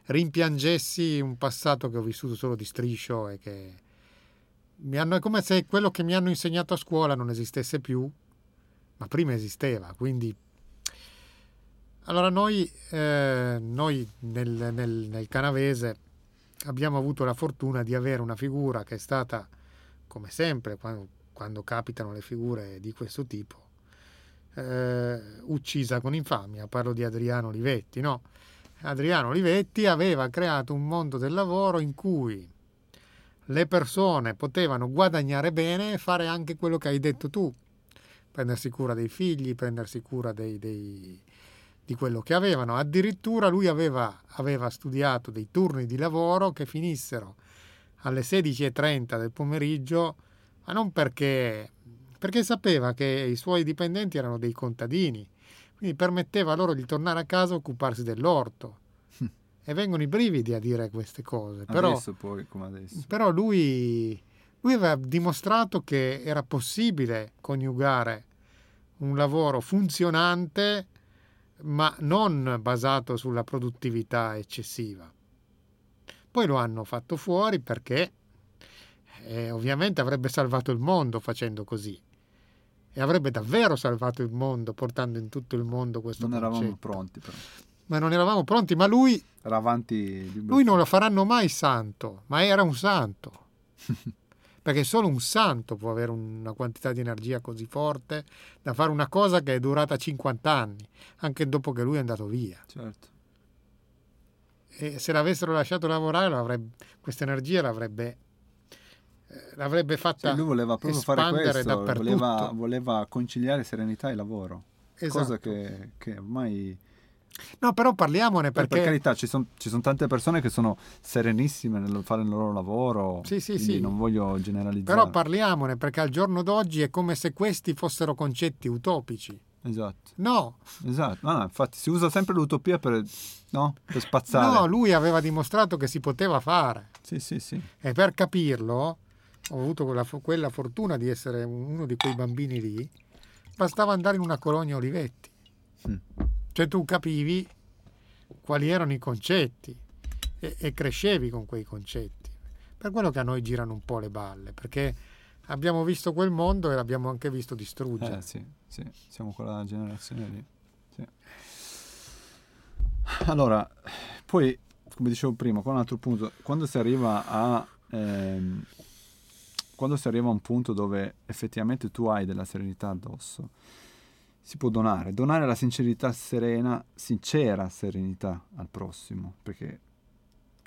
rimpiangessi un passato che ho vissuto solo di striscio e che mi hanno, è come se quello che mi hanno insegnato a scuola non esistesse più, ma prima esisteva, quindi allora noi, eh, noi nel, nel- nel canavese abbiamo avuto la fortuna di avere una figura che è stata, come sempre, quando, quando capitano le figure di questo tipo, eh, uccisa con infamia. Parlo di Adriano Olivetti, no? Adriano Olivetti aveva creato un mondo del lavoro in cui le persone potevano guadagnare bene e fare anche quello che hai detto tu, prendersi cura dei figli, prendersi cura dei- dei, di quello che avevano. Addirittura lui aveva, aveva studiato dei turni di lavoro che finissero alle 16.30 del pomeriggio, ma non perché, perché sapeva che i suoi dipendenti erano dei contadini, quindi permetteva loro di tornare a casa a occuparsi dell'orto. E vengono i brividi a dire queste cose. Però, Adesso poi, come adesso. però lui, lui aveva dimostrato che era possibile coniugare un lavoro funzionante ma non basato sulla produttività eccessiva. Poi lo hanno fatto fuori perché eh, ovviamente avrebbe salvato il mondo facendo così e avrebbe davvero salvato il mondo portando in tutto il mondo questo Non eravamo concetto. pronti però. Ma non eravamo pronti, ma lui Era avanti lui non lo faranno mai santo, ma era un santo. Perché solo un santo può avere una quantità di energia così forte da fare una cosa che è durata 50 anni, anche dopo che lui è andato via. Certo. E se l'avessero lasciato lavorare, questa energia l'avrebbe, l'avrebbe fatta Cioè, lui voleva proprio fare questo, voleva, voleva conciliare serenità e lavoro. Esatto. Cosa che, che ormai... No, però parliamone Per, perché... per carità, ci sono tante persone che sono serenissime nel fare il loro lavoro. Sì, sì, sì. non voglio generalizzare. Però parliamone perché al giorno d'oggi è come se questi fossero concetti utopici. Esatto, No, esatto. No, no, infatti si usa sempre l'utopia per, no? per spazzare. no, lui aveva dimostrato che si poteva fare. Sì, sì, sì. E per capirlo, ho avuto quella, quella fortuna di essere uno di quei bambini lì, bastava andare in una colonia Olivetti. Mm. Cioè tu capivi quali erano i concetti e, e crescevi con quei concetti. Per quello che a noi girano un po' le balle, perché abbiamo visto quel mondo e l'abbiamo anche visto distruggere. Eh, sì, sì, siamo quella generazione lì. Sì. Allora, poi, come dicevo prima, qua un altro punto, quando si arriva a... ehm, quando si arriva a un punto dove effettivamente tu hai della serenità addosso, si può donare. Donare la sincerità serena, sincera serenità al prossimo, perché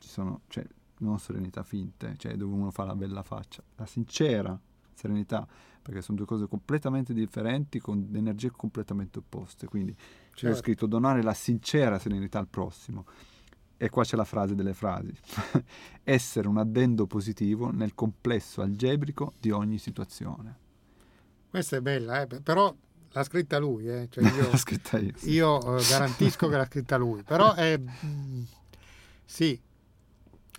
ci sono, cioè, non serenità finte, cioè dove uno fa la bella faccia, la sincera serenità, perché sono due cose completamente differenti con energie completamente opposte. Quindi c'è Certo. scritto donare la sincera serenità al prossimo. E qua c'è la frase delle frasi. Essere un addendo positivo nel complesso algebrico di ogni situazione. Questa è bella, eh, però l'ha scritta lui, eh, cioè io, L'ho scritta io. sì. io eh, garantisco che l'ha scritta lui, però è... mm, sì,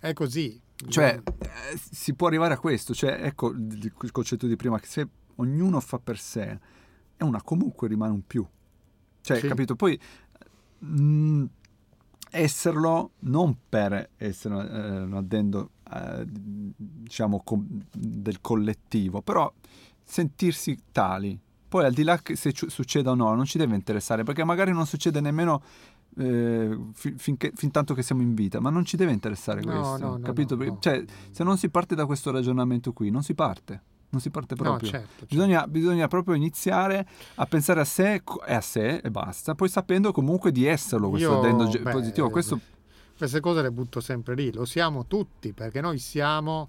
è così. Cioè, eh, si può arrivare a questo, cioè, ecco il, il concetto di prima, che se ognuno fa per sé, è una comunque rimane un più. Cioè, Sì. capito? Poi mh, esserlo non per essere eh, un addendo, eh, diciamo, com- del collettivo, però sentirsi tali. Poi al di là che se ci- succeda o no, non ci deve interessare, perché magari non succede nemmeno eh, fin, finché, fin tanto che siamo in vita, ma non ci deve interessare No, questo, no, no, capito? no, Perché-. Cioè, se non si parte da questo ragionamento qui, non si parte, non si parte No, proprio. certo, certo. Bisogna, bisogna proprio iniziare a pensare a sé e a sé e basta, poi sapendo comunque di esserlo questo Io, addendo beh, positivo. Questo Queste cose le butto sempre lì, lo siamo tutti, perché noi siamo,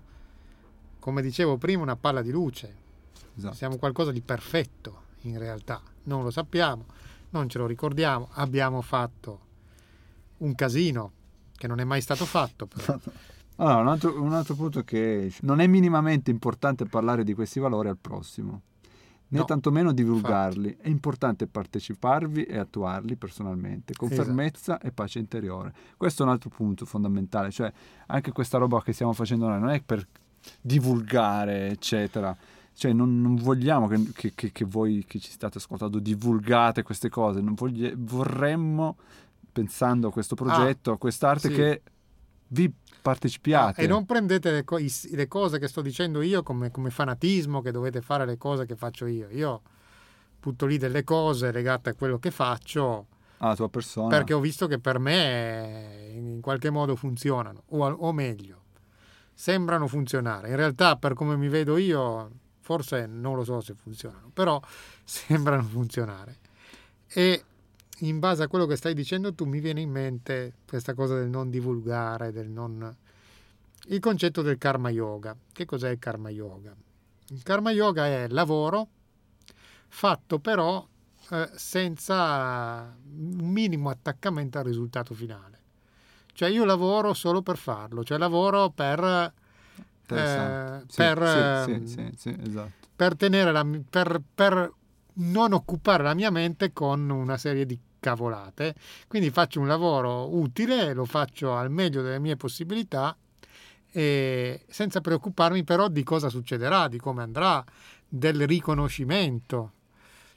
come dicevo prima, una palla di luce, esatto. siamo qualcosa di perfetto in realtà, non lo sappiamo, non ce lo ricordiamo, abbiamo fatto un casino che non è mai stato fatto, però. Allora, un altro, un altro punto è che non è minimamente importante parlare di questi valori al prossimo, né No, tantomeno divulgarli. È importante parteciparvi e attuarli personalmente, con Esatto. fermezza e pace interiore. Questo è un altro punto fondamentale, cioè anche questa roba che stiamo facendo noi non è per divulgare, eccetera. Cioè, non, non vogliamo che, che- che- voi che ci state ascoltando divulgate queste cose, non voglie- vorremmo, pensando a questo progetto, a quest'arte, Ah, sì. che vi partecipiate. E non prendete le, co- le cose che sto dicendo io come, come fanatismo che dovete fare le cose che faccio io. Io butto lì delle cose legate a quello che faccio alla tua persona. perché ho visto che per me in qualche modo funzionano, o, o meglio, sembrano funzionare. In realtà, per come mi vedo io, forse non lo so se funzionano, però sembrano funzionare. E in base a quello che stai dicendo tu mi viene in mente questa cosa del non divulgare, del non... Il concetto del karma yoga. Che cos'è il karma yoga? Il karma yoga è lavoro fatto però eh, senza un minimo attaccamento al risultato finale. Cioè io lavoro solo per farlo, cioè lavoro per, eh, Sì, per, sì, sì, sì, sì, esatto. per tenere la, per, per non occupare la mia mente con una serie di cavolate. Quindi faccio un lavoro utile, lo faccio al meglio delle mie possibilità e senza preoccuparmi però di cosa succederà, di come andrà, del riconoscimento.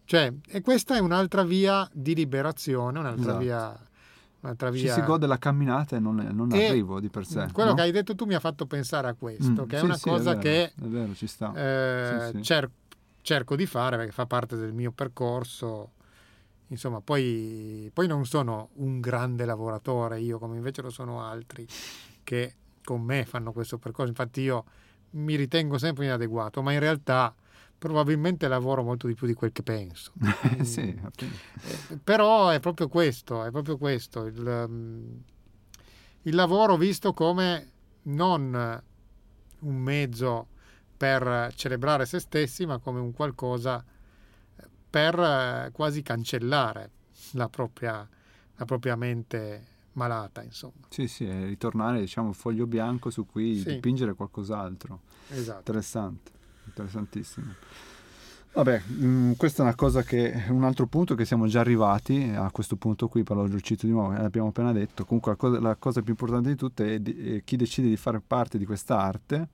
Cioè, e questa è un'altra via di liberazione, un'altra Esatto. via... Un'altra Ci si gode la camminata e non, non E arrivo di per sé. Quello no? che hai detto tu mi ha fatto pensare a questo, Mm, che è sì, una sì, cosa vero, che È vero, ci sta. eh, Sì, sì. cer- cerco di fare perché fa parte del mio percorso. Insomma, poi, poi non sono un grande lavoratore io, come invece lo sono altri che con me fanno questo percorso. Infatti io mi ritengo sempre inadeguato, ma in realtà probabilmente lavoro molto di più di quel che penso. Sì, appunto. Eh, Però è proprio questo, è proprio questo, il, mm, il lavoro visto come non un mezzo per celebrare se stessi, ma come un qualcosa per eh, quasi cancellare la propria, la propria mente malata, insomma. Sì, sì, è ritornare, diciamo, foglio bianco su cui Sì. dipingere qualcos'altro. Esatto. Interessante, interessantissimo. Vabbè, mm, questa è una cosa che un altro punto che siamo già arrivati a questo punto qui, però lo cito di nuovo, eh, l'abbiamo appena detto. Comunque la cosa, la cosa più importante di tutte è, di- è chi decide di fare parte di questa arte,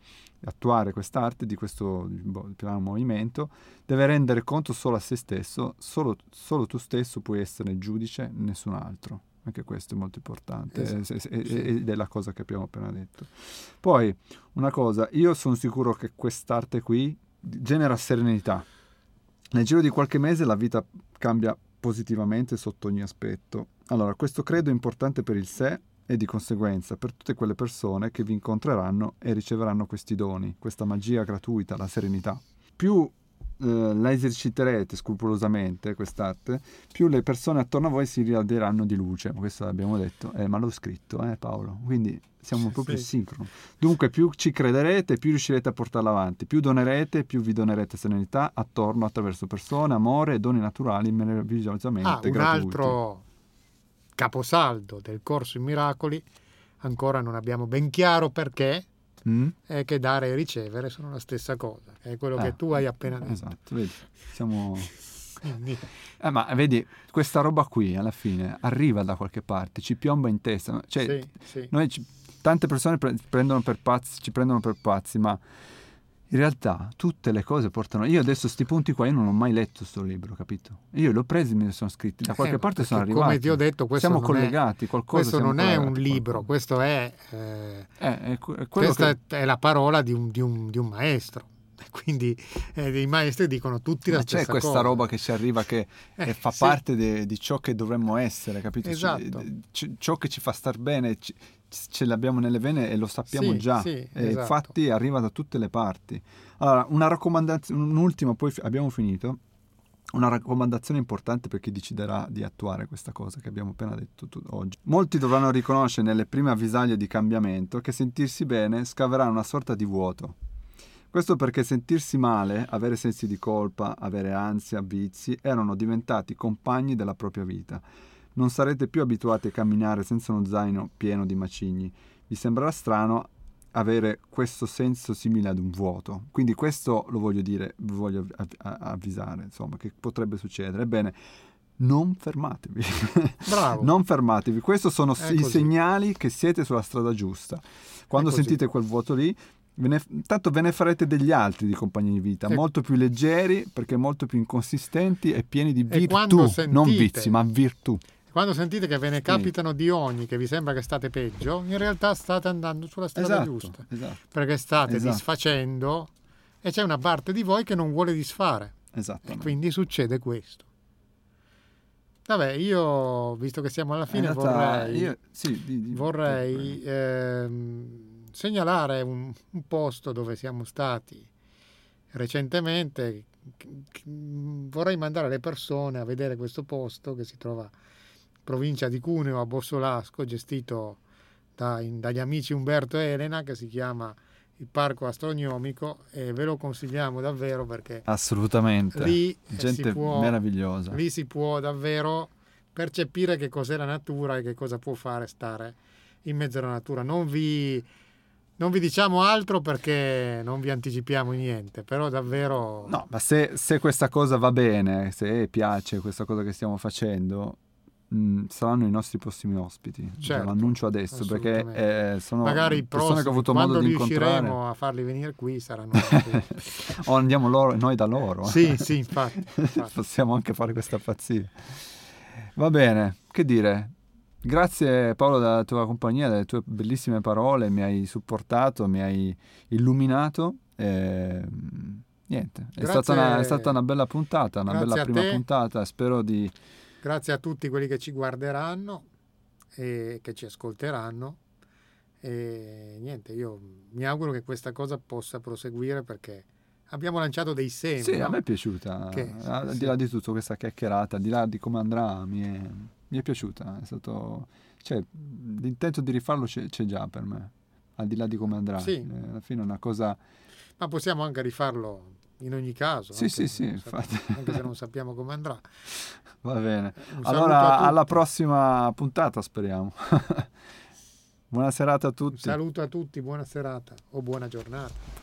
attuare quest'arte, di questo boh, piano movimento, deve rendere conto solo a se stesso, solo, solo tu stesso puoi essere giudice, nessun altro. Anche questo è molto importante Esatto, eh, sì. ed è la cosa che abbiamo appena detto. Poi, una cosa, io sono sicuro che quest'arte qui genera serenità. Nel giro di qualche mese la vita cambia positivamente sotto ogni aspetto. Allora, questo credo è importante per il sé e di conseguenza per tutte quelle persone che vi incontreranno e riceveranno questi doni, questa magia gratuita, la serenità. Più eh, la eserciterete scrupolosamente quest'arte, più le persone attorno a voi si rialderanno di luce. Questo l'abbiamo detto, eh, ma l'ho scritto, eh, Paolo. Quindi siamo proprio sì. sincroni. Dunque, più ci crederete, più riuscirete a portarla avanti, più donerete, più vi donerete serenità attorno attraverso persone, amore e doni naturali meravigliosamente Ah, un gratuiti. altro caposaldo del corso in miracoli, ancora non abbiamo ben chiaro perché, Mm? è che dare e ricevere sono la stessa cosa, è quello Eh, che tu hai appena detto. Esatto, vedi, siamo... Eh, ma vedi, questa roba qui alla fine arriva da qualche parte, ci piomba in testa. Cioè, sì, sì. noi ci- tante persone pre- prendono per pazzi, ci prendono per pazzi, ma in realtà tutte le cose portano... Io adesso sti punti qua, io non ho mai letto sto libro, capito? Io li ho presi e me ne sono scritti, da qualche Eh, parte sono arrivati. Come ti ho detto, questo siamo non è- collegati, qualcosa questo non è un collegati, libro, qualcosa. questo è, eh, Eh, è, questa che... è la parola di un, di un- di un maestro. Quindi eh, i maestri dicono tutti la Ma stessa c'è questa cosa. roba che ci arriva che Eh, fa sì. parte de- di ciò che dovremmo essere, capito? Esatto. ci- ciò che ci fa star bene ci- ce l'abbiamo nelle vene e lo sappiamo Sì, già. sì, esatto. infatti arriva da tutte le parti. Allora, una raccomandazione, un'ultima, poi fi- abbiamo finito. Una raccomandazione importante per chi deciderà di attuare questa cosa che abbiamo appena detto tu- oggi. Molti dovranno riconoscere nelle prime avvisaglie di cambiamento che sentirsi bene scaverà una sorta di vuoto. Questo perché sentirsi male, avere sensi di colpa, avere ansia, vizi, erano diventati compagni della propria vita. Non sarete più abituati a camminare senza uno zaino pieno di macigni. Vi sembrerà strano avere questo senso simile ad un vuoto. Quindi questo lo voglio dire, vi voglio avvisare, insomma, che potrebbe succedere. Ebbene, non fermatevi. Bravo. non fermatevi. Questi sono i segnali che siete sulla strada giusta. Quando sentite quel vuoto lì, ve ne- tanto ve ne farete degli altri di compagni di vita, E- molto più leggeri perché molto più inconsistenti e pieni di virtù, sentite- non vizi, ma virtù. Quando sentite che ve ne capitano di ogni, che vi sembra che state peggio, in realtà state andando sulla strada Esatto, giusta. esatto, Perché state Esatto. disfacendo e c'è una parte di voi che non vuole disfare. E quindi succede questo. Vabbè, io, visto che siamo alla In fine, vorrei, sì, di- di- vorrei ehm, segnalare un, un posto dove siamo stati recentemente. Vorrei mandare le persone a vedere questo posto che si trova in provincia di Cuneo, a Bossolasco, gestito da- in- dagli amici Umberto e Elena, che si chiama il Parco Astronomico e ve lo consigliamo davvero perché Assolutamente. lì Gente può, meravigliosa. lì si può davvero percepire che cos'è la natura e che cosa può fare stare in mezzo alla natura. Non vi, non vi diciamo altro perché non vi anticipiamo niente, però davvero... No, ma se, se questa cosa va bene, se piace questa cosa che stiamo facendo, mh, saranno i nostri prossimi ospiti. Certo, lo annuncio adesso perché eh, sono Magari persone che ho prossimi, avuto quando modo di incontrare. riusciremo a farli venire qui saranno o andiamo loro, noi da loro. Sì, sì, infatti, infatti. Possiamo anche fare questa pazzia. Va bene, che dire. Grazie Paolo della tua compagnia, delle tue bellissime parole, mi hai supportato, mi hai illuminato. e, mm, niente, è stata, una, è stata una bella puntata, una grazie bella a prima te. puntata. Spero di Grazie a tutti quelli che ci guarderanno e che ci ascolteranno. E niente, io mi auguro che questa cosa possa proseguire perché abbiamo lanciato dei semi. Sì, a no? me è piaciuta, Che- al sì. di là di tutto questa chiacchierata, al di là di come andrà, mi è, mi è piaciuta, è stato, cioè, l'intento di rifarlo c'è, c'è già per me, al di là di come andrà, Sì. Eh, alla fine è una cosa, Ma possiamo anche rifarlo in ogni caso. Sì, sì, sì, infatti. anche se non sappiamo come andrà. va bene. Un Allora, alla prossima puntata speriamo. Buona serata a Un tutti. saluto a tutti, buona serata o buona giornata.